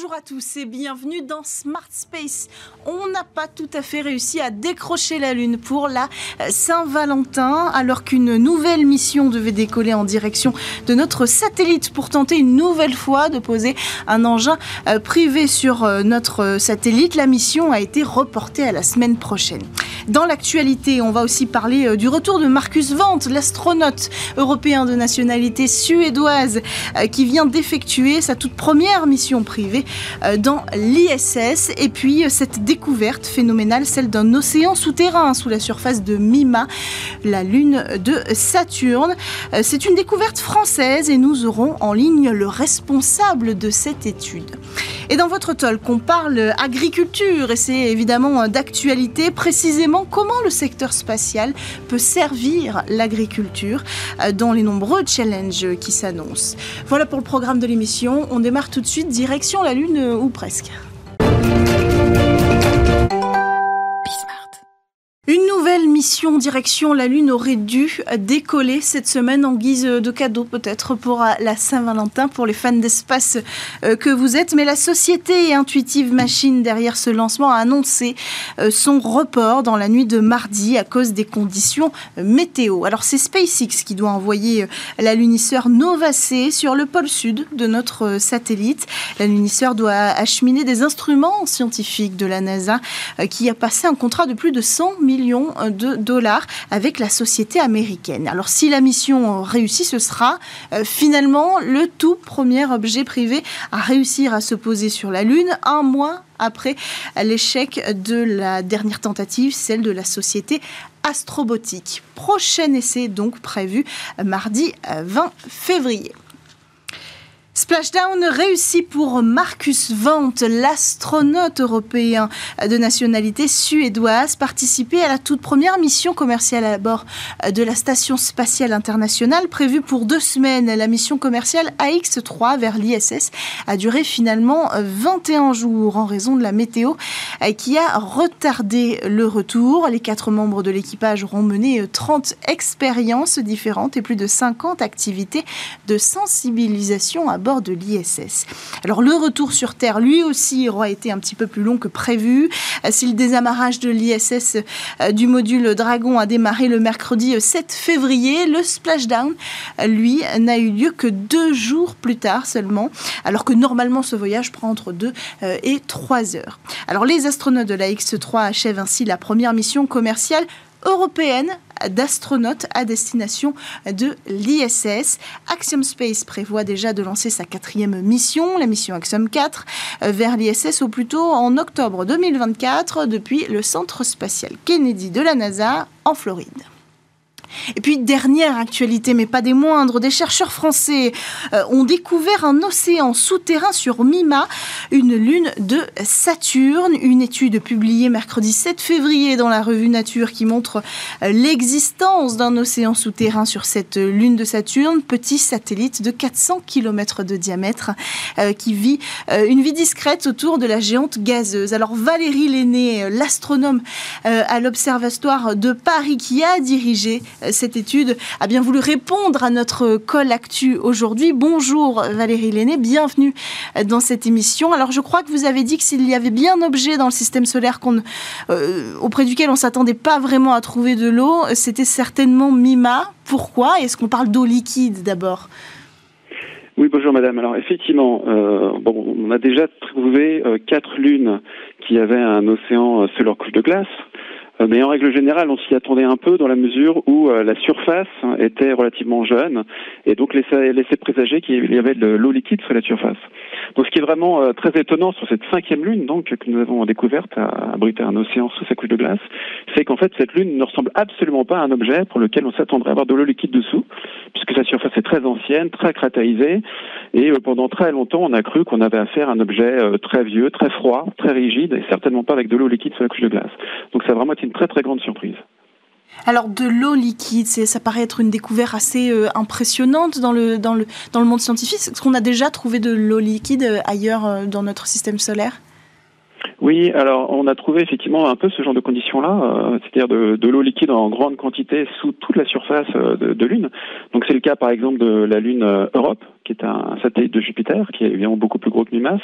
Bonjour à tous et bienvenue dans Smart Space. On n'a pas tout à fait réussi à décrocher la Lune pour la Saint-Valentin, alors qu'une nouvelle mission devait décoller en direction de notre satellite pour tenter une nouvelle fois de poser un engin euh, privé sur euh, notre satellite. La mission a été reportée à la semaine prochaine. Dans l'actualité, on va aussi parler euh, du retour de Marcus Vant, l'astronaute européen de nationalité suédoise qui vient d'effectuer sa toute première mission privée dans l'ISS. Et puis cette découverte phénoménale, celle d'un océan souterrain sous la surface de Mima, la lune de Saturne. C'est une découverte française et nous aurons en ligne le responsable de cette étude. Et dans votre talk, on parle agriculture et c'est évidemment d'actualité. Précisément, comment le secteur spatial peut servir l'agriculture dans les nombreux challenges qui s'annoncent. Voilà pour le programme de l'émission. On démarre tout de suite direction la Lune ou presque. Mission direction la Lune aurait dû décoller cette semaine en guise de cadeau peut-être pour la Saint-Valentin, pour les fans d'espace euh, que vous êtes. Mais la société Intuitive Machine derrière ce lancement a annoncé euh, son report dans la nuit de mardi à cause des conditions météo. Alors c'est SpaceX qui doit envoyer euh, l'alunisseur Nova C sur le pôle sud de notre satellite. L'alunisseur doit acheminer des instruments scientifiques de la NASA qui a passé un contrat de plus de 100 millions de dollars avec la société américaine. Alors si la mission réussit, ce sera euh, finalement le tout premier objet privé à réussir à se poser sur la Lune un mois après l'échec de la dernière tentative, celle de la société Astrobotique. Prochain essai donc prévu mardi 20 euh, février. Splashdown réussi pour Marcus Vant, l'astronaute européen de nationalité suédoise, participé à la toute première mission commerciale à bord de la Station spatiale internationale prévue pour deux semaines. La mission commerciale AX-3 vers l'ISS a duré finalement 21 jours en raison de la météo qui a retardé le retour. Les quatre membres de l'équipage auront mené 30 expériences différentes et plus de 50 activités de sensibilisation à bord de l'ISS. Alors le retour sur Terre, lui aussi, aura été un petit peu plus long que prévu. Euh, si le désamarrage de l'ISS euh, du module Dragon a démarré le mercredi 7 euh, février, le splashdown, lui, n'a eu lieu que deux jours plus tard seulement, alors que normalement ce voyage prend entre 2 et 3 heures. Alors les astronautes de la X3 achèvent ainsi la première mission commerciale européenne d'astronautes à destination de l'ISS. Axiom Space prévoit déjà de lancer sa quatrième mission, la mission Axiom 4, vers l'ISS au plus tôt en octobre 2024 depuis le centre spatial Kennedy de la NASA en Floride. Et puis, dernière actualité, mais pas des moindres, des chercheurs français euh, ont découvert un océan souterrain sur Mima, une lune de Saturne. Une étude publiée mercredi 7 février dans la revue Nature qui montre euh, l'existence d'un océan souterrain sur cette lune de Saturne, petit satellite de 400 km de diamètre euh, qui vit une vie discrète autour de la géante gazeuse. Alors, Valérie Lenné, l'astronome à l'Observatoire de Paris qui a dirigé cette étude a bien voulu répondre à notre call actu aujourd'hui. Bonjour Valérie Lenné, bienvenue dans cette émission. Alors je crois que vous avez dit que s'il y avait bien un objet dans le système solaire euh, auprès duquel on s'attendait pas vraiment à trouver de l'eau, c'était certainement Mima. Pourquoi? Est-ce qu'on parle d'eau liquide d'abord? Oui, bonjour madame. Alors effectivement, euh, bon, on a déjà trouvé euh, quatre lunes qui avaient un océan sous leur couche de glace. Euh, mais en règle générale, on s'y attendait un peu dans la mesure où euh, la surface était relativement jeune et donc laissait, présager qu'il y avait de l'eau liquide sur la surface. Donc ce qui est vraiment euh, très étonnant sur cette cinquième lune donc que nous avons découverte à abriter un océan sous sa couche de glace, c'est qu'en fait cette lune ne ressemble absolument pas à un objet pour lequel on s'attendrait à avoir de l'eau liquide dessous, puisque sa surface est très ancienne, très cratérisée, et pendant très longtemps on a cru qu'on avait affaire à un objet très vieux, très froid, très rigide, et certainement pas avec de l'eau liquide sur la couche de glace. Donc ça a vraiment été une très très grande surprise. Alors de l'eau liquide, ça paraît être une découverte assez euh, impressionnante dans le, dans, le, dans le monde scientifique. Est-ce qu'on a déjà trouvé de l'eau liquide euh, ailleurs euh, dans notre système solaire? Oui, alors on a trouvé effectivement un peu ce genre de conditions-là, c'est-à-dire de, l'eau liquide en grande quantité sous toute la surface de, de Lune. Donc c'est le cas par exemple de la Lune Europe, qui est un satellite de Jupiter, qui est évidemment beaucoup plus gros que Mimas.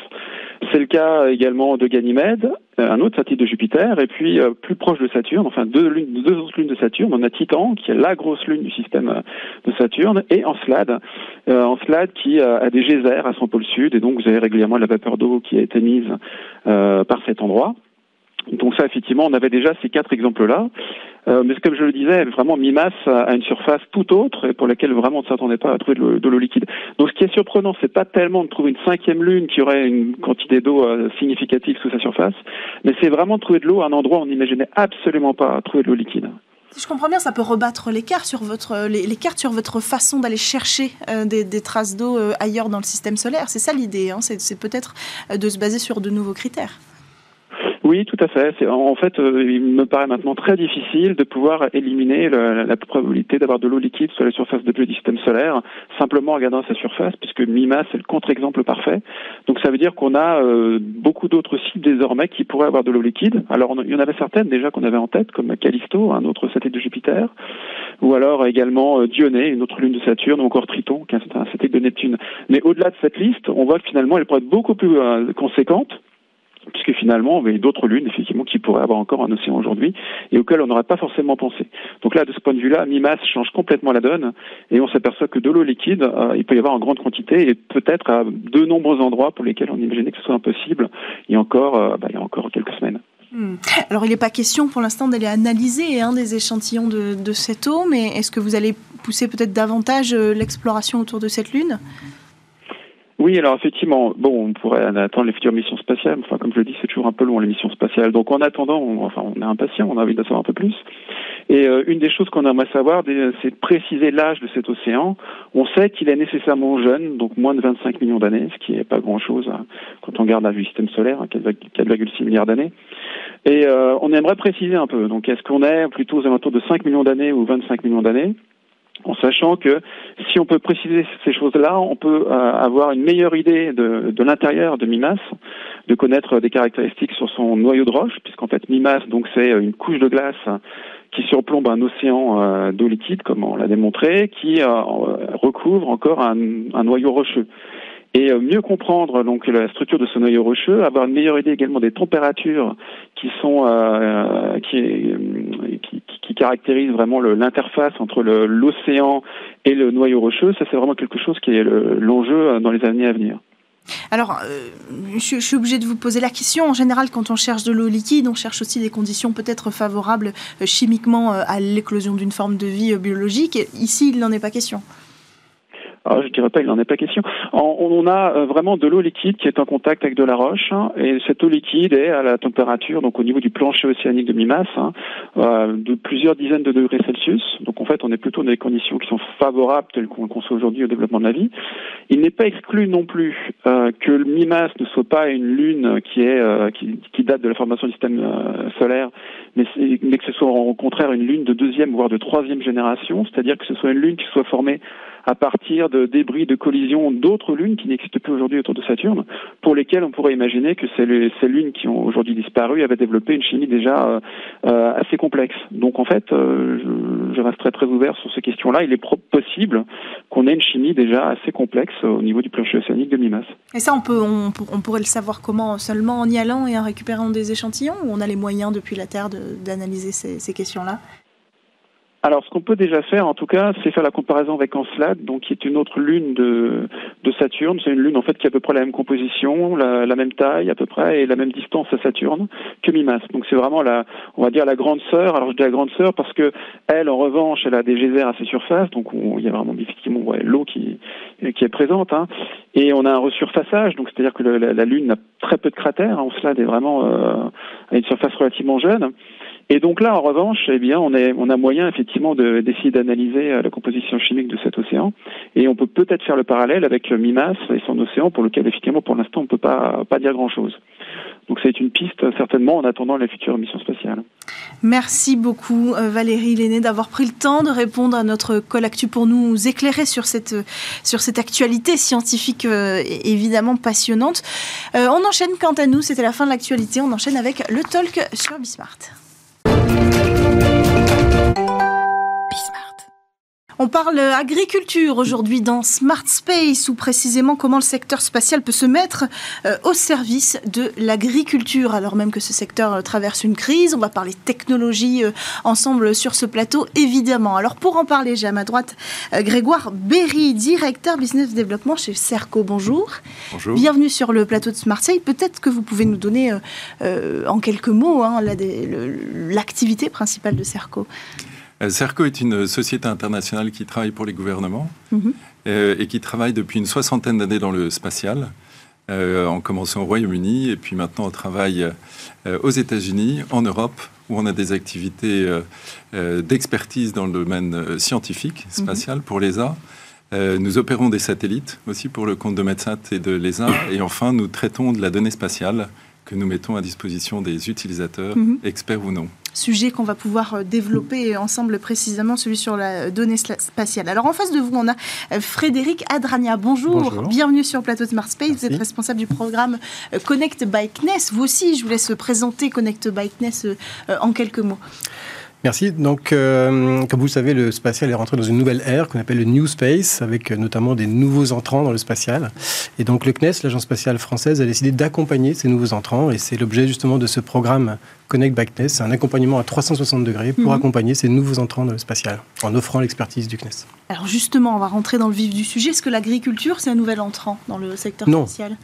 C'est le cas également de Ganymède, un autre satellite de Jupiter, et puis plus proche de Saturne, enfin deux, deux autres lunes de Saturne. On a Titan, qui est la grosse lune du système de Saturne, et Encelade, Encelade qui a des geysers à son pôle sud, et donc vous avez régulièrement la vapeur d'eau qui a été mise par cet endroit. Donc ça, effectivement, on avait déjà ces quatre exemples-là. Euh, mais comme je le disais, vraiment Mimas a une surface tout autre et pour laquelle vraiment on ne s'attendait pas à trouver de l'eau liquide. Donc ce qui est surprenant, c'est pas tellement de trouver une cinquième lune qui aurait une quantité d'eau euh, significative sous sa surface, mais c'est vraiment de trouver de l'eau à un endroit où on n'imaginait absolument pas trouver de l'eau liquide. Si je comprends bien, ça peut rebattre les cartes sur votre, les, cartes sur votre façon d'aller chercher euh, des, traces d'eau ailleurs dans le système solaire. C'est ça l'idée, hein c'est peut-être de se baser sur de nouveaux critères. Oui, tout à fait. En fait, euh, il me paraît maintenant très difficile de pouvoir éliminer la, probabilité d'avoir de l'eau liquide sur la surface de du système solaire simplement en regardant sa surface, puisque MIMA, c'est le contre-exemple parfait. Donc ça veut dire qu'on a euh, beaucoup d'autres sites désormais qui pourraient avoir de l'eau liquide. Alors il y en avait certaines déjà qu'on avait en tête, comme Callisto, un autre satellite de Jupiter, ou alors également euh, Dionée, une autre lune de Saturne, ou encore Triton, qui est un satellite de Neptune. Mais au-delà de cette liste, on voit que finalement elle pourrait être beaucoup plus conséquente puisque finalement, on avait d'autres lunes, effectivement, qui pourraient avoir encore un océan aujourd'hui, et auxquelles on n'aurait pas forcément pensé. Donc là, de ce point de vue-là, mi-masse change complètement la donne, et on s'aperçoit que de l'eau liquide, euh, il peut y avoir en grande quantité, et peut-être à de nombreux endroits pour lesquels on imaginait que ce soit impossible, il y a encore, euh, bah, il y a encore quelques semaines. Hmm. Alors, il n'est pas question pour l'instant d'aller analyser hein, des échantillons de, de cette eau, mais est-ce que vous allez pousser peut-être davantage euh, l'exploration autour de cette lune? Oui, alors effectivement, bon, on pourrait attendre les futures missions spatiales. Enfin, comme je le dis, c'est toujours un peu long les missions spatiales. Donc, en attendant, on, enfin, on est impatient, on a envie de savoir un peu plus. Et euh, une des choses qu'on aimerait savoir, c'est de préciser l'âge de cet océan. On sait qu'il est nécessairement jeune, donc moins de 25 millions d'années, ce qui n'est pas grand-chose hein, quand on regarde la du système solaire, 4,6 hein, milliards d'années. Et euh, on aimerait préciser un peu. Donc, est-ce qu'on est plutôt aux alentours de 5 millions d'années ou 25 millions d'années? En sachant que si on peut préciser ces choses-là, on peut euh, avoir une meilleure idée de, l'intérieur de Mimas, de connaître des caractéristiques sur son noyau de roche, puisqu'en fait Mimas, donc c'est une couche de glace qui surplombe un océan euh, d'eau liquide, comme on l'a démontré, qui euh, recouvre encore un noyau rocheux et mieux comprendre donc la structure de ce noyau rocheux, avoir une meilleure idée également des températures qui sont euh, qui, qui, qui caractérise vraiment l'interface entre l'océan et le noyau rocheux, ça c'est vraiment quelque chose qui est l'enjeu dans les années à venir. Alors, euh, je, suis obligée de vous poser la question. En général, quand on cherche de l'eau liquide, on cherche aussi des conditions peut-être favorables euh, chimiquement euh, à l'éclosion d'une forme de vie biologique. Ici, il n'en est pas question. Alors, je dirais pas, il n'en est pas question. On a euh, vraiment de l'eau liquide qui est en contact avec de la roche, hein, et cette eau liquide est à la température, donc au niveau du plancher océanique de mi-masse, hein, euh, de plusieurs dizaines de degrés Celsius. Donc en fait, on est plutôt dans des conditions qui sont favorables telles qu'on le conçoit aujourd'hui au développement de la vie. Il n'est pas exclu non plus euh, que le mi-masse ne soit pas une lune qui est qui, qui, date de la formation du système solaire, mais, mais que ce soit au contraire une lune de deuxième voire de troisième génération, c'est-à-dire que ce soit une lune qui soit formée à partir de débris de collision d'autres lunes qui n'existent plus aujourd'hui autour de Saturne, pour lesquelles on pourrait imaginer que ces, lunes qui ont aujourd'hui disparu avaient développé une chimie déjà euh, euh, assez complexe. Donc en fait, euh, je, je, resterai très ouvert sur ces questions-là. Il est possible qu'on ait une chimie déjà assez complexe au niveau du plancher océanique de Mimas. Et ça, on, peut, on, pourrait le savoir comment Seulement en y allant et en récupérant des échantillons Ou on a les moyens depuis la Terre d'analyser ces questions-là? Alors, ce qu'on peut déjà faire, en tout cas, c'est faire la comparaison avec Encelade, donc qui est une autre lune de, de Saturne. C'est une lune en fait qui a à peu près la même composition, la, même taille à peu près et la même distance à Saturne que Mimas. Donc c'est vraiment la, on va dire la grande sœur. Alors je dis la grande sœur parce que elle, en revanche, elle a des geysers à ses surfaces, donc il y a vraiment effectivement ouais, l'eau qui qui est présente. Hein. Et on a un resurfaçage, donc c'est-à-dire que la, la, lune a très peu de cratères. Encelade est vraiment euh, à une surface relativement jeune. Et donc là, en revanche, eh bien, on, a moyen effectivement d'essayer d'analyser euh, la composition chimique de cet océan, et on peut peut-être faire le parallèle avec euh, Mimas et son océan, pour lequel effectivement, pour l'instant, on ne peut pas, pas dire grand-chose. Donc c'est une piste certainement en attendant la future mission spatiale. Merci beaucoup euh, Valérie Lenné d'avoir pris le temps de répondre à notre Colactu pour nous éclairer sur cette, sur cette actualité scientifique évidemment passionnante. on enchaîne quant à nous, c'était la fin de l'actualité, on enchaîne avec le talk sur Bismart. Thank you. On parle agriculture aujourd'hui dans Smart Space ou précisément comment le secteur spatial peut se mettre euh, au service de l'agriculture alors même que ce secteur euh, traverse une crise. On va parler technologie euh, ensemble sur ce plateau évidemment. Alors pour en parler, j'ai à ma droite Grégoire Berry, directeur business développement chez Cerco. Bonjour. Bonjour. Bienvenue sur le plateau de Smart Space. Peut-être que vous pouvez nous donner en quelques mots hein, l'activité principale de Cerco. CERCO euh, est une société internationale qui travaille pour les gouvernements mhm. euh, et qui travaille depuis une soixantaine d'années dans le spatial. Euh, en commençant au Royaume-Uni et puis maintenant on travaille aux États-Unis, en Europe, où on a des activités d'expertise dans le domaine scientifique, mhm. spatial, pour l'ESA. nous opérons des satellites aussi pour le compte de MEDSAT et de l'ESA. Et enfin, nous traitons de la donnée spatiale que nous mettons à disposition des utilisateurs, mhm. experts ou non sujet qu'on va pouvoir euh, développer ensemble précisément, celui sur la donnée spatiale. Alors en face de vous, on a euh, Frédéric Adrania. Bonjour, bienvenue sur le plateau de Smart Space. Vous êtes responsable du programme euh, Connect by CNES. Vous aussi, je vous laisse présenter Connect by CNES en quelques mots. Merci. Donc, euh, comme vous le savez, le spatial est rentré dans une nouvelle ère qu'on appelle le New Space, avec euh, notamment des nouveaux entrants dans le spatial. Et donc, le CNES, l'agence spatiale française, a décidé d'accompagner ces nouveaux entrants. Et c'est l'objet justement de ce programme Connect Back CNES. C'est un accompagnement à 360 degrés pour mhm. accompagner ces nouveaux entrants dans le spatial, en offrant l'expertise du CNES. Alors justement, on va rentrer dans le vif du sujet. Est-ce que l'agriculture, c'est un nouvel entrant dans le secteur spatial?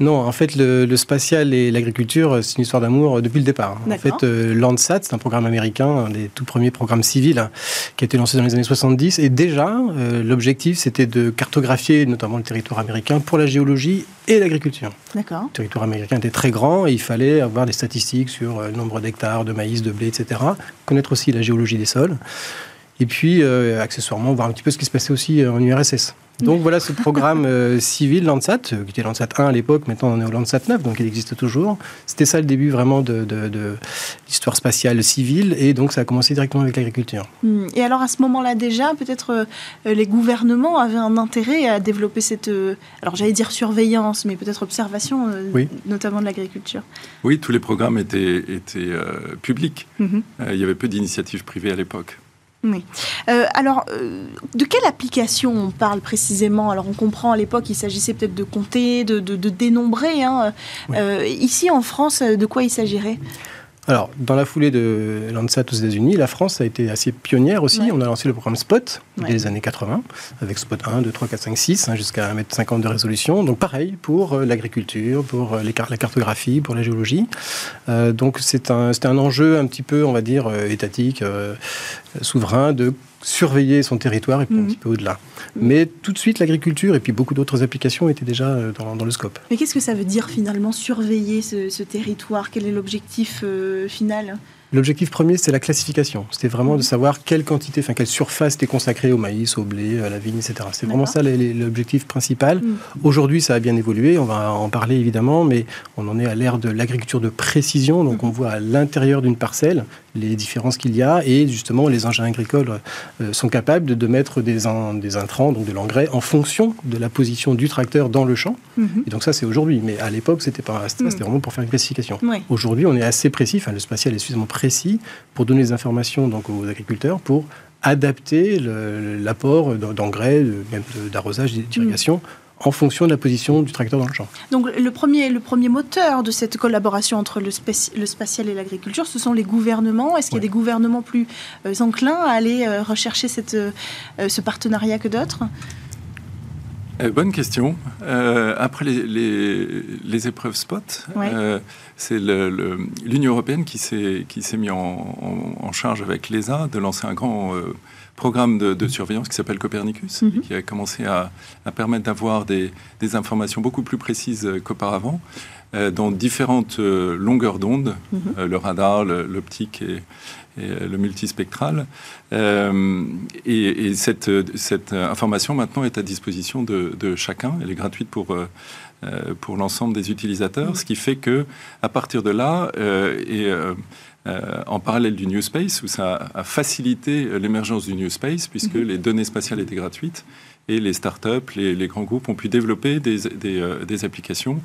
Non, en fait, le, spatial et l'agriculture, c'est une histoire d'amour euh, depuis le départ. En fait, euh, Landsat, c'est un programme américain, un des tout premiers programmes civils qui a été lancé dans les années 70. Et déjà, euh, l'objectif, c'était de cartographier notamment le territoire américain pour la géologie et l'agriculture. D'accord. Le territoire américain était très grand et il fallait avoir des statistiques sur le nombre d'hectares de maïs, de blé, etc. Connaître aussi la géologie des sols. Et puis, accessoirement, voir un petit peu ce qui se passait aussi en URSS. Donc voilà ce programme euh, civil Landsat, euh, qui était Landsat 1 à l'époque, maintenant on est au Landsat 9, donc il existe toujours. C'était ça le début vraiment de, l'histoire spatiale civile, et donc ça a commencé directement avec l'agriculture. Hmm. Et alors à ce moment-là déjà, peut-être euh, les gouvernements avaient un intérêt à développer cette, alors j'allais dire surveillance, mais peut-être observation, notamment de l'agriculture. Oui, tous les programmes étaient, étaient publics. Mhm. il y avait peu d'initiatives privées à l'époque. Oui. Euh, alors, euh, de quelle application on parle précisément? Alors, on comprend à l'époque, il s'agissait peut-être de compter, de, dénombrer. Hein. Euh, ici, en France, de quoi il s'agirait? Alors, dans la foulée de Landsat aux États-Unis, la France a été assez pionnière aussi. On a lancé le programme SPOT dès les années 80, avec SPOT 1, 2, 3, 4, 5, 6, jusqu'à 1m50 de résolution. Donc, pareil pour euh, l'agriculture, pour euh, la cartographie, pour la géologie. Euh, donc, c'est un, un enjeu un petit peu, on va dire, étatique, souverain, de surveiller son territoire et puis un mhm. petit peu au-delà. Mais tout de suite, l'agriculture et puis beaucoup d'autres applications étaient déjà euh, dans, le scope. Mais qu'est-ce que ça veut dire finalement surveiller ce, territoire? Quel est l'objectif euh, final? L'objectif premier, c'est la classification. C'était vraiment de mhm. savoir quelle quantité, enfin quelle surface était consacrée au maïs, au blé, à la vigne, etc. C'est vraiment ça l'objectif principal. Mhm. Aujourd'hui, ça a bien évolué. On va en parler évidemment, mais on en est à l'ère de l'agriculture de précision. Donc, on voit à l'intérieur d'une parcelle les différences qu'il y a et justement les engins agricoles euh, sont capables de, mettre des, des intrants, donc de l'engrais, en fonction de la position du tracteur dans le champ. Mhm. Et donc ça c'est aujourd'hui, mais à l'époque c'était pas, c'était mhm. vraiment pour faire une classification. Aujourd'hui on est assez précis, enfin le spatial est suffisamment précis pour donner des informations donc aux agriculteurs pour adapter l'apport d'engrais, même d'arrosage, d'irrigation en fonction de la position du tracteur dans le champ. Donc le premier, le premier moteur de cette collaboration entre le, le spatial et l'agriculture, ce sont les gouvernements. Est-ce qu'il y a des gouvernements plus euh, enclins à aller euh, rechercher cette, euh, ce partenariat que d'autres? Bonne question. après les, les, épreuves spot, c'est l'Union européenne qui s'est mis en, en, charge avec l'ESA de lancer un grand programme de, surveillance qui s'appelle Copernicus, mhm. qui a commencé à, permettre d'avoir des, informations beaucoup plus précises qu'auparavant, euh, dans différentes euh, longueurs d'onde, mhm. euh, le radar, l'optique et, le multispectral. et, cette, cette, information maintenant est à disposition de, chacun. Elle est gratuite pour pour l'ensemble des utilisateurs, mhm. ce qui fait que à partir de là, et euh, en parallèle du New Space, où ça a facilité l'émergence du New Space, puisque mhm. les données spatiales étaient gratuites. et les startups, les, les grands groupes ont pu développer des, des, des applications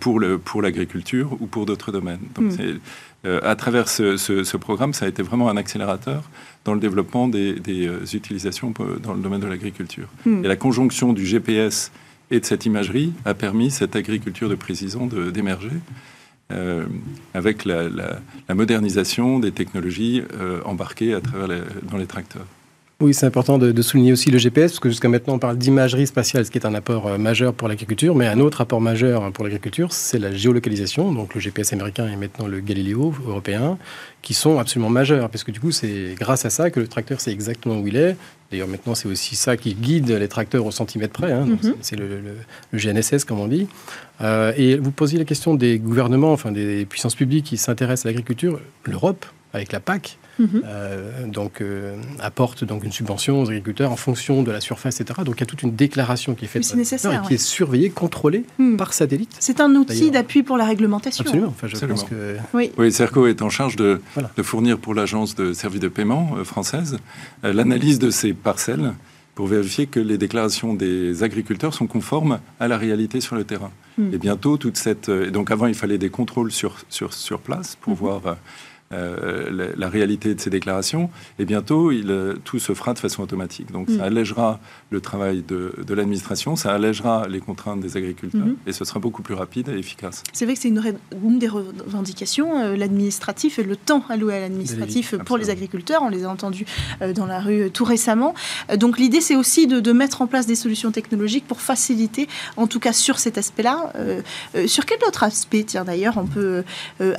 pour, le, pour l'agriculture ou pour d'autres domaines. Donc, mm. à travers ce, ce, ce, programme, ça a été vraiment un accélérateur dans le développement des, des utilisations dans le domaine de l'agriculture. Mm. Et la conjonction du GPS et de cette imagerie a permis cette agriculture de précision d'émerger. Euh, avec la, la, modernisation des technologies euh, embarquées à travers dans les tracteurs. Oui, c'est important de, de, souligner aussi le GPS, parce que jusqu'à maintenant, on parle d'imagerie spatiale, ce qui est un apport euh, majeur pour l'agriculture, mais un autre apport majeur pour l'agriculture, c'est la géolocalisation. Donc le GPS américain et maintenant le Galileo européen, qui sont absolument majeurs, parce que du coup, c'est grâce à ça que le tracteur sait exactement où il est. D'ailleurs, maintenant, c'est aussi ça qui guide les tracteurs au centimètre près. Hein. Mm -hmm. C'est le, le, le, GNSS, comme on dit. Euh, et vous posiez la question des gouvernements, enfin des puissances publiques qui s'intéressent à l'agriculture. L'Europe, avec la PAC, Mmh. Euh, donc euh, apporte donc une subvention aux agriculteurs en fonction de la surface, etc. Donc il y a toute une déclaration qui est faite, nécessaire, non, qui ouais. est surveillée, contrôlée mmh. par satellite. C'est un outil d'appui pour la réglementation. Absolument. Enfin, je Absolument. pense que oui. oui, Serco est en charge de, voilà. de fournir pour l'agence de services de paiement euh, française euh, l'analyse de ces parcelles pour vérifier que les déclarations des agriculteurs sont conformes à la réalité sur le terrain. Mmh. Et bientôt, toute cette... Et donc avant, il fallait des contrôles sur, sur, sur place pour voir euh, la, la, réalité de ces déclarations. Et bientôt, il, euh, tout se fera de façon automatique. Donc, mm. ça allègera le travail de, de l'administration, ça allègera les contraintes des agriculteurs, mm -hmm. et ce sera beaucoup plus rapide et efficace. C'est vrai que c'est une, une, des revendications, euh, l'administratif et le temps alloué à l'administratif pour Absolument. les agriculteurs. On les a entendus euh, dans la rue tout récemment. Donc, l'idée, c'est aussi de, de, mettre en place des solutions technologiques pour faciliter, en tout cas sur cet aspect-là. sur quel autre aspect, tiens, d'ailleurs, on peut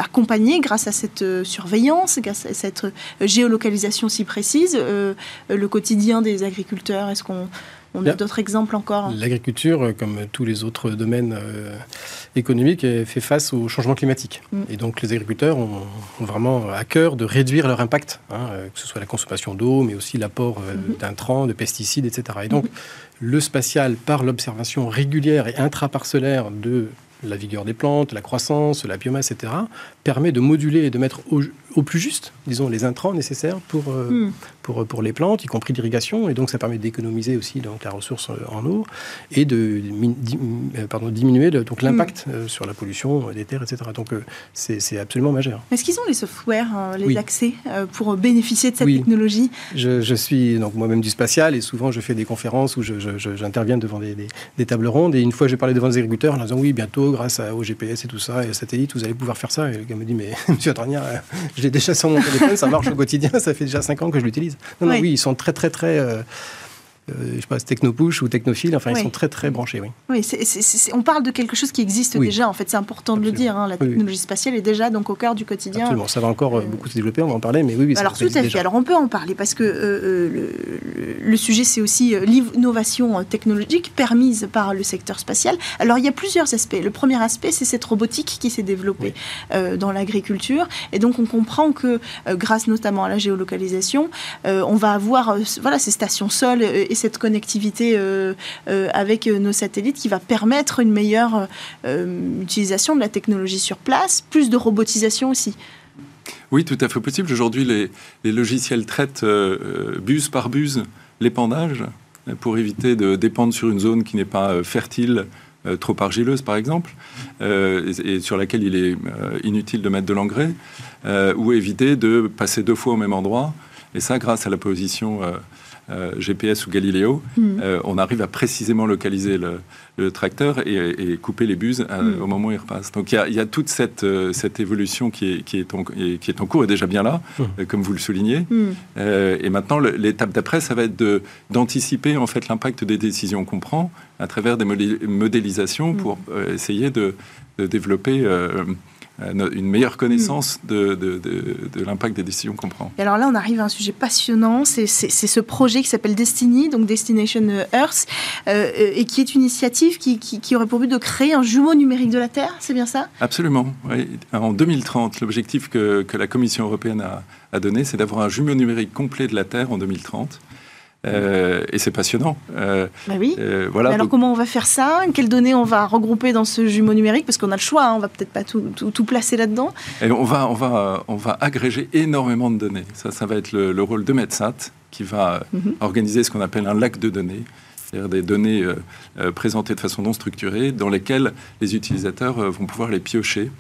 accompagner grâce à cette surveillance, cette géolocalisation si précise, euh, le quotidien des agriculteurs Est-ce qu'on on a d'autres exemples encore L'agriculture, comme tous les autres domaines euh, économiques, fait face au changement climatique. Mm. Et donc les agriculteurs ont, ont, vraiment à cœur de réduire leur impact, hein, que ce soit la consommation d'eau, mais aussi l'apport euh, mm -hmm. d'intrants, de pesticides, etc. Et donc mm -hmm. le spatial, par l'observation régulière et intraparcellaire de la vigueur des plantes, la croissance, la biomasse, etc., permet de moduler et de mettre au, au plus juste, disons, les intrants nécessaires pour, euh, mm. pour, pour les plantes, y compris l'irrigation. Et donc, ça permet d'économiser aussi donc, la ressource en eau et de euh, pardon, diminuer le, donc l'impact mm. euh, sur la pollution des terres, etc. Donc, euh, c'est absolument majeur. Est-ce qu'ils ont les softwares, euh, les oui. accès euh, pour bénéficier de cette oui. technologie? Je, je, suis donc moi-même du spatial et souvent je fais des conférences où j'interviens devant des, des, des, tables rondes. Et une fois, je parlais devant des agriculteurs en disant oui, bientôt, grâce à, au GPS et tout ça, et au satellite, vous allez pouvoir faire ça. Et le gars me dit mais monsieur Adrania, j'ai déjà sur mon téléphone, ça marche au quotidien, ça fait déjà 5 ans que je l'utilise. Non, oui. non, oui, ils sont très, très, très. Euh, euh, je sais pas, technopush ou technophile, enfin, oui. ils sont très, très branchés, oui. Oui, c est, c est, on parle de quelque chose qui existe oui. déjà, en fait, c'est important Absolument. de le dire. Hein. La technologie spatiale est déjà donc au cœur du quotidien. Absolument, ça va encore euh... beaucoup se développer, on va en parler, mais oui, oui Alors, tout à fait. Déjà. Alors, on peut en parler parce que euh, le, le, sujet, c'est aussi l'innovation technologique permise par le secteur spatial. Alors, il y a plusieurs aspects. Le premier aspect, c'est cette robotique qui s'est développée dans l'agriculture. Et donc, on comprend que, grâce notamment à la géolocalisation, on va avoir voilà, ces stations sol et et cette connectivité euh, euh, avec nos satellites qui va permettre une meilleure euh, utilisation de la technologie sur place, plus de robotisation aussi. Oui, tout à fait possible. Aujourd'hui, les, logiciels traitent euh, buse par buse l'épandage pour éviter de dépendre sur une zone qui n'est pas fertile, euh, trop argileuse par exemple, euh, et, sur laquelle il est euh, inutile de mettre de l'engrais, ou éviter de passer deux fois au même endroit. Et ça, grâce à la position euh, GPS ou Galileo, mmh. euh, on arrive à précisément localiser le, le tracteur et, et, couper les buses à, mmh. au moment où il repasse. Donc il y a, il y a toute cette, euh, cette évolution qui est, qui, est en, qui est en cours et déjà bien là, mmh. comme vous le soulignez. et maintenant, l'étape d'après, ça va être d'anticiper en fait l'impact des décisions qu'on prend à travers des modélisations pour essayer de, de développer euh, une meilleure connaissance mm. de, de, de, de l'impact des décisions qu'on prend. Et alors là, on arrive à un sujet passionnant, c'est ce projet qui s'appelle Destiny, donc Destination Earth, euh, et qui est une initiative qui, qui, qui, aurait pour but de créer un jumeau numérique de la Terre, c'est bien ça? Absolument. Oui. En 2030, l'objectif que, que, la Commission européenne a, a donné, c'est d'avoir un jumeau numérique complet de la Terre en 2030. Euh, et c'est passionnant. Euh, bah oui. Euh, voilà. Mais alors, donc... comment on va faire ça? Quelles données on va regrouper dans ce jumeau numérique? Parce qu'on a le choix, hein, on va peut-être pas tout, tout, tout placer là-dedans. On va, on, va, on va agréger énormément de données. Ça, ça va être le, le rôle de MedSat qui va mm -hmm. organiser ce qu'on appelle un lac de données c'est-à-dire des données présentées de façon non structurée, dans lesquelles les utilisateurs vont pouvoir les piocher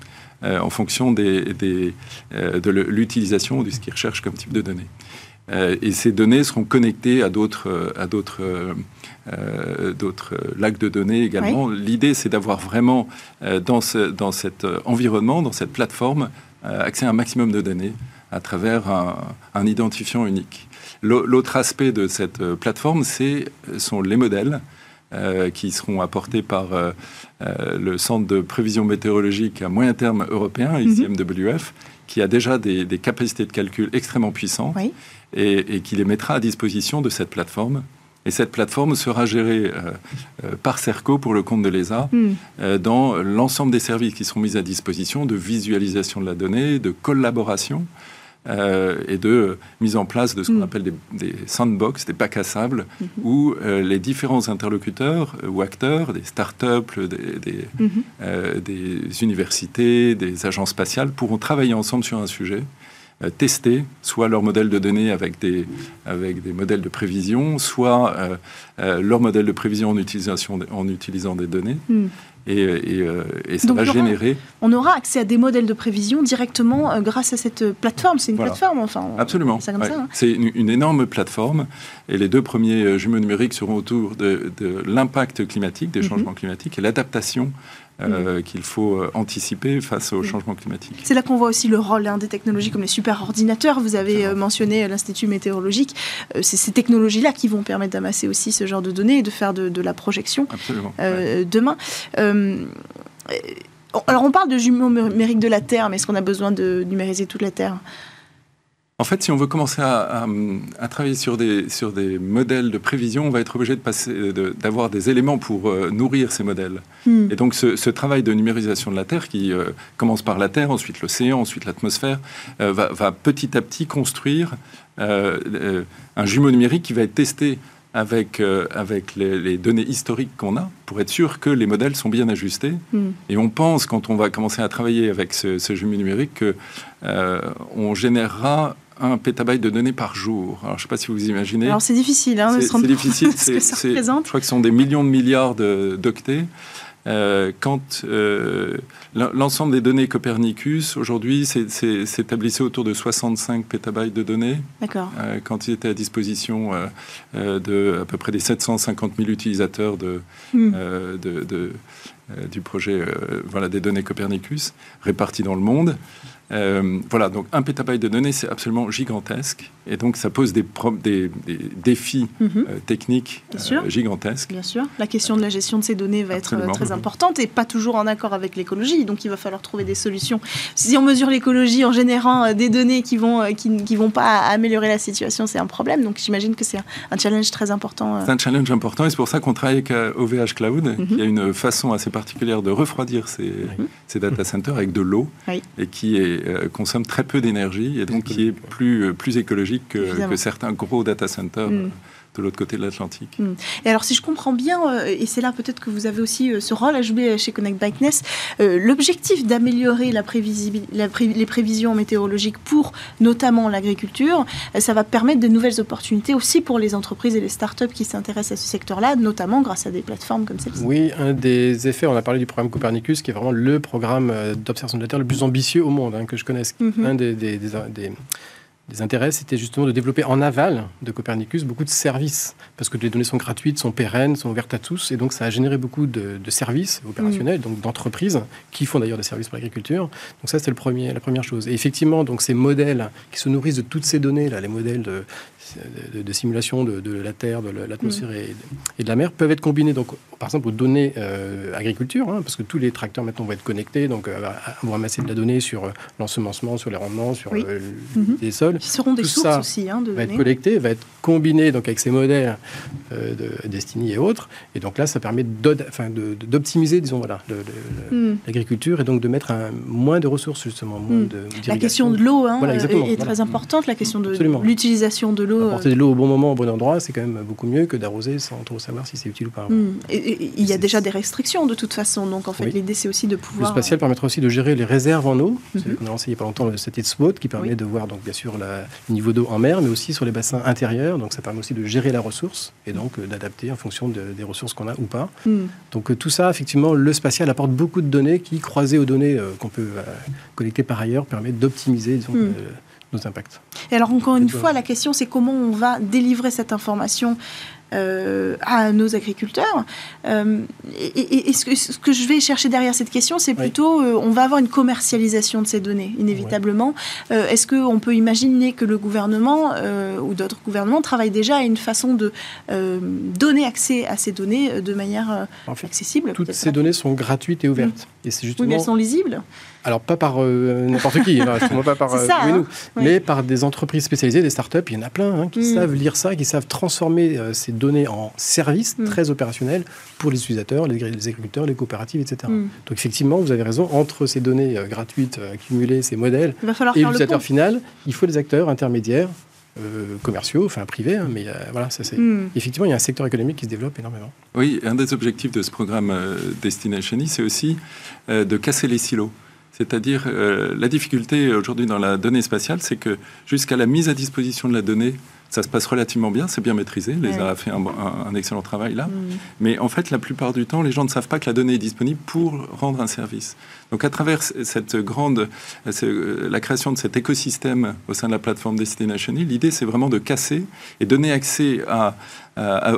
en fonction des, de l'utilisation ou de ce qu'ils recherchent comme type de données. Et ces données seront connectées à d'autres, à d'autres euh, d'autres lacs de données également. L'idée, c'est d'avoir vraiment euh, dans, ce, dans cet euh, environnement, dans cette plateforme, accès à un maximum de données à travers un, identifiant unique. L'autre aspect de cette plateforme, c'est sont les modèles qui seront apportés par le Centre de prévision météorologique à moyen terme européen, mhm. qui a déjà des, capacités de calcul extrêmement puissantes et, et, qui les mettra à disposition de cette plateforme. Et cette plateforme sera gérée euh, euh, par CERCO pour le compte de l'ESA euh, dans l'ensemble des services qui seront mis à disposition de visualisation de la donnée, de collaboration et de mise en place de ce qu'on hmm. appelle des, sandbox, des bacs à sable, hmm. où les différents interlocuteurs ou acteurs, des start-up, des, des universités, des agences spatiales, pourront travailler ensemble sur un sujet euh, tester soit leur modèle de données avec des, avec des modèles de prévision, soit euh, euh, leur modèle de prévision en, utilisation, en utilisant des données. Hmm. Et, et, ça va générer. On aura accès à des modèles de prévision directement grâce à cette plateforme. C'est une plateforme, enfin. Absolument. Hein. C'est une, énorme plateforme. Et les deux premiers jumeaux numériques seront autour de, de l'impact climatique, des mhm. changements climatiques et l'adaptation euh, qu'il faut euh, anticiper face au changement climatique. C'est là qu'on voit aussi le rôle hein, des technologies comme les superordinateurs. Vous avez euh, mentionné l'Institut météorologique. c'est ces technologies-là qui vont permettre d'amasser aussi ce genre de données et de faire de, la projection demain. alors on parle de jumeaux numériques de la Terre, mais est-ce qu'on a besoin de numériser toute la Terre? En fait, si on veut commencer à, travailler sur des, sur des modèles de prévision, on va être obligé de passer, d'avoir des éléments pour euh, nourrir ces modèles. Hmm. Et donc, ce, travail de numérisation de la Terre, qui euh, commence par la Terre, ensuite l'océan, ensuite l'atmosphère, euh, va, petit à petit construire un jumeau numérique qui va être testé avec, avec les, données historiques qu'on a pour être sûr que les modèles sont bien ajustés. Hmm. Et on pense, quand on va commencer à travailler avec ce, ce jumeau numérique, qu'on générera un pétabyte de données par jour. Alors, je ne sais pas si vous imaginez. Alors, c'est difficile. Hein, c'est difficile. c'est, je crois que ce sont des millions de milliards d'octets. Euh, quand euh, l'ensemble des données Copernicus, aujourd'hui, s'établissait autour de 65 pétabytes de données. D'accord. Euh, quand il était à disposition de à peu près des 750 000 utilisateurs de, hmm. de, du projet voilà, des données Copernicus répartis dans le monde. Euh, voilà, donc un pétabyte de données, c'est absolument gigantesque. Et donc, ça pose des, des, défis mhm. euh, techniques euh, gigantesques. Bien sûr. La question de la gestion de ces données va être très importante et pas toujours en accord avec l'écologie. Donc, il va falloir trouver des solutions. Si on mesure l'écologie en générant des données qui vont, qui, vont pas améliorer la situation, c'est un problème. Donc, j'imagine que c'est un, challenge très important. C'est un challenge important et c'est pour ça qu'on travaille avec OVH Cloud, qui mhm. a une façon assez particulière de refroidir ces, ces data centers avec de l'eau et qui est euh, consomme très peu d'énergie et donc qui est plus, euh, plus écologique que, certains gros data centers. Mm. Euh, de l'autre côté de l'Atlantique. Mm. Et alors, si je comprends bien, et c'est là peut-être que vous avez aussi ce rôle à jouer chez Connect Bikeness, l'objectif d'améliorer la la les prévisions météorologiques pour notamment l'agriculture, ça va permettre de nouvelles opportunités aussi pour les entreprises et les startups qui s'intéressent à ce secteur-là, notamment grâce à des plateformes comme celle-ci. Oui, un des effets, on a parlé du programme Copernicus, qui est vraiment le programme d'observation de la Terre le plus ambitieux au monde, hein, que je connaisse. Mhm. Un des, des, des, des intérêts, c'était justement de développer en aval de Copernicus beaucoup de services, parce que les données sont gratuites, sont pérennes, sont ouvertes à tous, et donc ça a généré beaucoup de, services opérationnels, donc d'entreprises qui font d'ailleurs des services pour l'agriculture. Donc ça, c'est le premier, la première chose. Et effectivement, donc ces modèles qui se nourrissent de toutes ces données, là, les modèles de, de, simulation de, la Terre, de l'atmosphère et, de la mer, peuvent être combinés, donc par exemple aux données euh, agriculture, hein, parce que tous les tracteurs maintenant vont être connectés, donc euh, vont ramasser de la donnée sur euh, l'ensemencement, sur les rendements, sur mm-hmm. les sols. Qui seront des sources aussi hein, de va être collecté, va être combiné donc avec ces modèles euh, de Destiny et autres. Et donc là, ça permet d'optimiser, disons, voilà, hmm. l'agriculture et donc de mettre un, moins de ressources, justement. Moins hmm. de, la question de l'eau hein, est, très importante, la question de l'utilisation de l'eau l'eau. Apporter de l'eau au bon moment, au bon endroit, c'est quand même beaucoup mieux que d'arroser sans trop savoir si c'est utile ou pas. Hmm. Et, il y a déjà des restrictions de toute façon. Donc en fait, l'idée c'est aussi de pouvoir. Le spatial permettra aussi de gérer les réserves en eau. Mm On a lancé il n'y a pas longtemps le satellite SWOT qui permet de voir donc bien sûr le niveau d'eau en mer, mais aussi sur les bassins intérieurs. Donc ça permet aussi de gérer la ressource et donc euh, d'adapter en fonction des ressources qu'on a ou pas. Hmm. Donc euh, tout ça, effectivement, le spatial apporte beaucoup de données qui, croisées aux données euh, qu'on peut collecter par ailleurs, permet d'optimiser hmm. Et alors encore une fois, la question c'est comment on va délivrer cette information euh, à nos agriculteurs. Euh, et, ce, que, ce, que, je vais chercher derrière cette question, c'est plutôt, euh, on va avoir une commercialisation de ces données, inévitablement. Est-ce qu'on peut imaginer que le gouvernement ou d'autres gouvernements travaillent déjà à une façon de donner accès à ces données de manière accessible Toutes ces données sont gratuites et ouvertes. Et c'est justement... Oui, mais elles sont lisibles alors, pas par n'importe qui, pas par hein. mais par des entreprises spécialisées, des startups. Il y en a plein hein, qui mm. savent lire ça, qui savent transformer ces données en services mm. très opérationnels pour les utilisateurs, les, agriculteurs, les coopératives, etc. Mm. Donc effectivement, vous avez raison, entre ces données euh, gratuites euh, accumulées, ces modèles, et l'utilisateur final, il faut des acteurs intermédiaires euh, commerciaux, enfin privés, hein, mais voilà, ça c'est. Mm. Effectivement, il y a un secteur économique qui se développe énormément. Oui, un des objectifs de ce programme Destination E, c'est aussi de casser les silos. C'est-à-dire, la difficulté aujourd'hui dans la donnée spatiale, c'est que jusqu'à la mise à disposition de la donnée, ça se passe relativement bien, c'est bien maîtrisé. Les a fait un, excellent travail là. Mm. Mais en fait, la plupart du temps, les gens ne savent pas que la donnée est disponible pour rendre un service. Donc, à travers cette grande, euh, la création de cet écosystème au sein de la plateforme Destination l'idée, c'est vraiment de casser et donner accès à,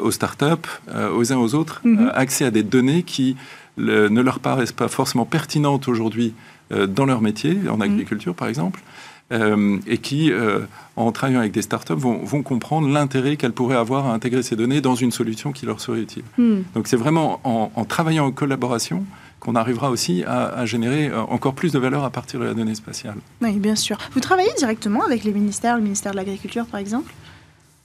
aux startups, euh, aux uns aux autres, mm-hmm. euh, accès à des données qui ne leur paraissent pas forcément pertinentes aujourd'hui dans leur métier, en mm. agriculture par exemple, euh, et qui, euh, en travaillant avec des startups, vont, vont comprendre l'intérêt qu'elles pourraient avoir à intégrer ces données dans une solution qui leur serait utile. Hmm. Donc c'est vraiment en, travaillant en collaboration qu'on arrivera aussi à, générer euh, encore plus de valeur à partir de la donnée spatiale. Oui, bien sûr. Vous travaillez directement avec les ministères, le ministère de l'Agriculture par exemple?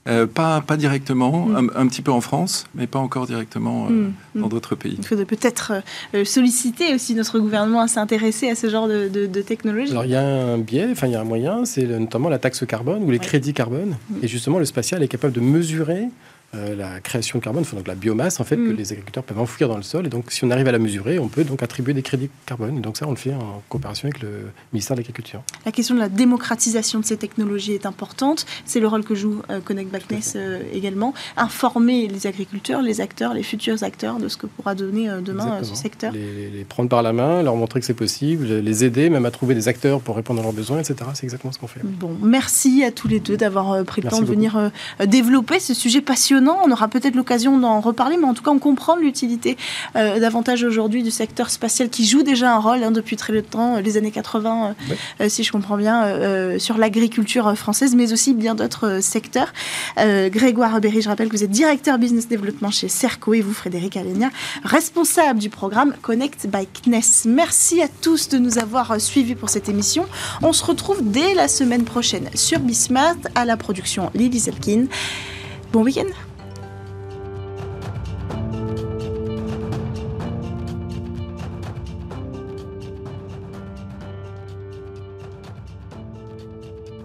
Euh, pas, pas directement, mm. un, petit peu en France, mais pas encore directement euh, mm. Mm. dans d'autres pays. Il faudrait peut-être euh, solliciter aussi notre gouvernement à s'intéresser à ce genre de, de, technologie. Alors il y a un biais, enfin il y a un moyen, c'est notamment la taxe carbone ou les crédits carbone. Et justement, le spatial est capable de mesurer euh, la création de carbone, donc la biomasse en fait que mm. les agriculteurs peuvent enfouir dans le sol. Et donc, si on arrive à la mesurer, on peut donc attribuer des crédits carbone. Et donc ça, on le fait en coopération avec le ministère de l'Agriculture. La question de la démocratisation de ces technologies est importante. C'est le rôle que joue euh, Connect Backness euh, également. Informer les agriculteurs, les acteurs, les futurs acteurs de ce que pourra donner demain ce secteur. Les, les, prendre par la main, leur montrer que c'est possible, les aider même à trouver des acteurs pour répondre à leurs besoins, etc. C'est exactement ce qu'on fait. Bon, merci à tous les deux d'avoir pris le temps de venir développer ce sujet passionnant on aura peut-être l'occasion d'en reparler, mais en tout cas, on comprend l'utilité euh, davantage aujourd'hui du secteur spatial qui joue déjà un rôle hein, depuis très longtemps, euh, les années 80, euh, si je comprends bien, sur l'agriculture française, mais aussi bien d'autres secteurs. Grégoire Berry, je rappelle que vous êtes directeur business development chez Cerco et vous, Frédéric Alenia, responsable du programme Connect by CNES. Merci à tous de nous avoir suivis pour cette émission. On se retrouve dès la semaine prochaine sur Bismart à la production Lily Zelkin. Bon week-end